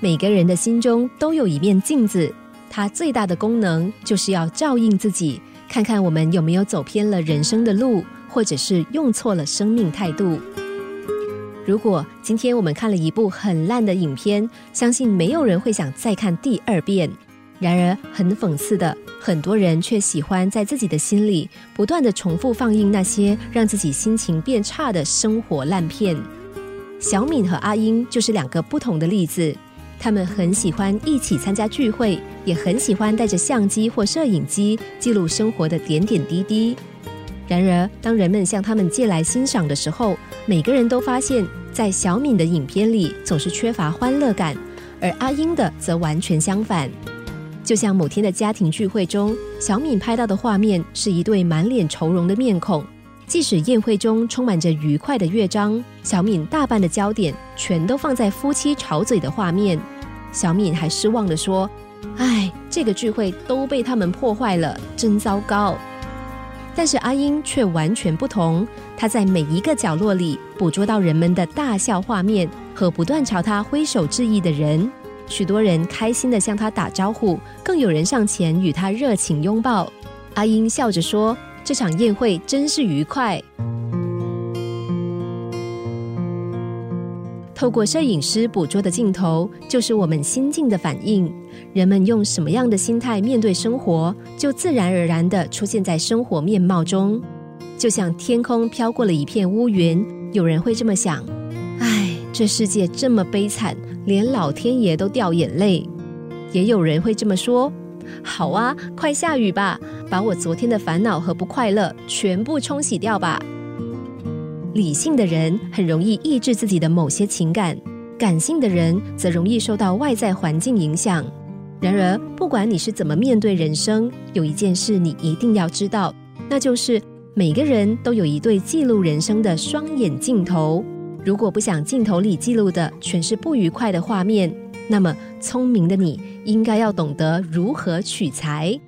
每个人的心中都有一面镜子，它最大的功能就是要照应自己，看看我们有没有走偏了人生的路，或者是用错了生命态度。如果今天我们看了一部很烂的影片，相信没有人会想再看第二遍。然而，很讽刺的，很多人却喜欢在自己的心里不断的重复放映那些让自己心情变差的生活烂片。小敏和阿英就是两个不同的例子。他们很喜欢一起参加聚会，也很喜欢带着相机或摄影机记录生活的点点滴滴。然而，当人们向他们借来欣赏的时候，每个人都发现，在小敏的影片里总是缺乏欢乐感，而阿英的则完全相反。就像某天的家庭聚会中，小敏拍到的画面是一对满脸愁容的面孔。即使宴会中充满着愉快的乐章，小敏大半的焦点全都放在夫妻吵嘴的画面。小敏还失望地说：“唉，这个聚会都被他们破坏了，真糟糕。”但是阿英却完全不同，她在每一个角落里捕捉到人们的大笑画面和不断朝她挥手致意的人。许多人开心地向他打招呼，更有人上前与他热情拥抱。阿英笑着说：“这场宴会真是愉快。”透过摄影师捕捉的镜头，就是我们心境的反应。人们用什么样的心态面对生活，就自然而然地出现在生活面貌中。就像天空飘过了一片乌云，有人会这么想：“唉，这世界这么悲惨。”连老天爷都掉眼泪，也有人会这么说：“好啊，快下雨吧，把我昨天的烦恼和不快乐全部冲洗掉吧。”理性的人很容易抑制自己的某些情感，感性的人则容易受到外在环境影响。然而，不管你是怎么面对人生，有一件事你一定要知道，那就是每个人都有一对记录人生的双眼镜头。如果不想镜头里记录的全是不愉快的画面，那么聪明的你应该要懂得如何取材。